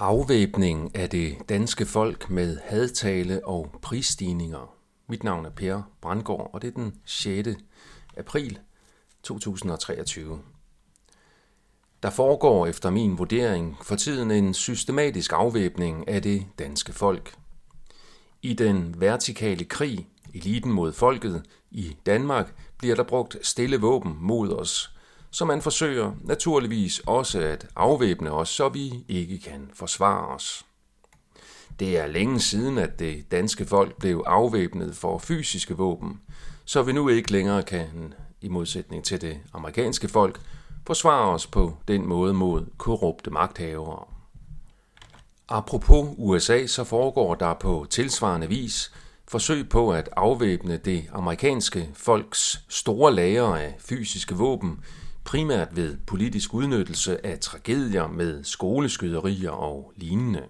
Afvæbning af det danske folk med hadtale og prisstigninger. Mit navn er Per Brandgaard, og det er den 6. april 2023. Der foregår efter min vurdering for tiden en systematisk afvæbning af det danske folk. I den vertikale krig, eliten mod folket, i Danmark bliver der brugt stille våben mod os – så man forsøger naturligvis også at afvæbne os, så vi ikke kan forsvare os. Det er længe siden, at det danske folk blev afvæbnet for fysiske våben, så vi nu ikke længere kan, i modsætning til det amerikanske folk, forsvare os på den måde mod korrupte magthavere. Apropos USA, så foregår der på tilsvarende vis forsøg på at afvæbne det amerikanske folks store lager af fysiske våben primært ved politisk udnyttelse af tragedier med skoleskyderier og lignende.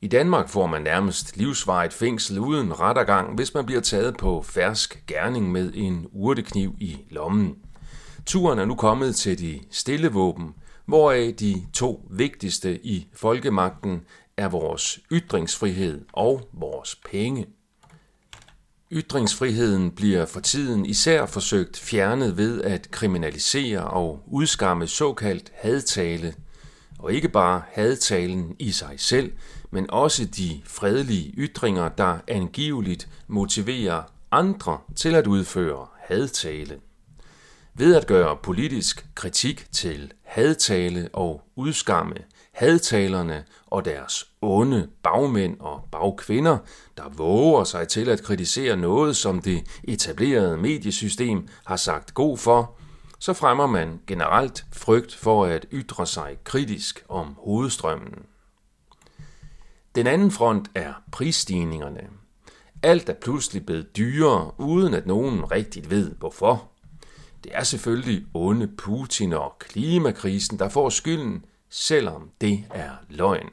I Danmark får man nærmest livsvarigt fængsel uden rettergang, hvis man bliver taget på fersk gerning med en urtekniv i lommen. Turen er nu kommet til de stille våben, hvoraf de to vigtigste i folkemagten er vores ytringsfrihed og vores penge. Ytringsfriheden bliver for tiden især forsøgt fjernet ved at kriminalisere og udskamme såkaldt hadtale, og ikke bare hadtalen i sig selv, men også de fredelige ytringer, der angiveligt motiverer andre til at udføre hadtale. Ved at gøre politisk kritik til hadtale og udskamme hadtalerne og deres onde bagmænd og bagkvinder, der våger sig til at kritisere noget, som det etablerede mediesystem har sagt god for, så fremmer man generelt frygt for at ytre sig kritisk om hovedstrømmen. Den anden front er prisstigningerne. Alt er pludselig blevet dyrere, uden at nogen rigtigt ved hvorfor. Det er selvfølgelig onde Putin og klimakrisen, der får skylden, selvom det er løgn.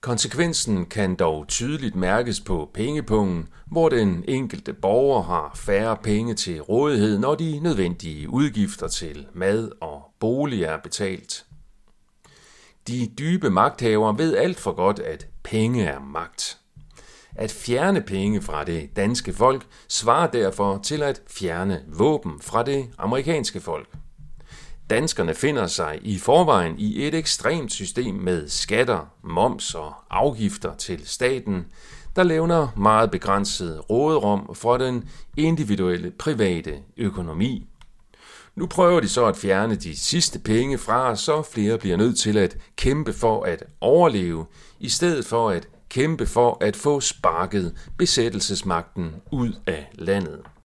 Konsekvensen kan dog tydeligt mærkes på pengepungen, hvor den enkelte borger har færre penge til rådighed, når de nødvendige udgifter til mad og bolig er betalt. De dybe magthavere ved alt for godt, at penge er magt. At fjerne penge fra det danske folk svarer derfor til at fjerne våben fra det amerikanske folk. Danskerne finder sig i forvejen i et ekstremt system med skatter, moms og afgifter til staten, der levner meget begrænset råderum for den individuelle private økonomi. Nu prøver de så at fjerne de sidste penge fra, så flere bliver nødt til at kæmpe for at overleve, i stedet for at kæmpe for at få sparket besættelsesmagten ud af landet.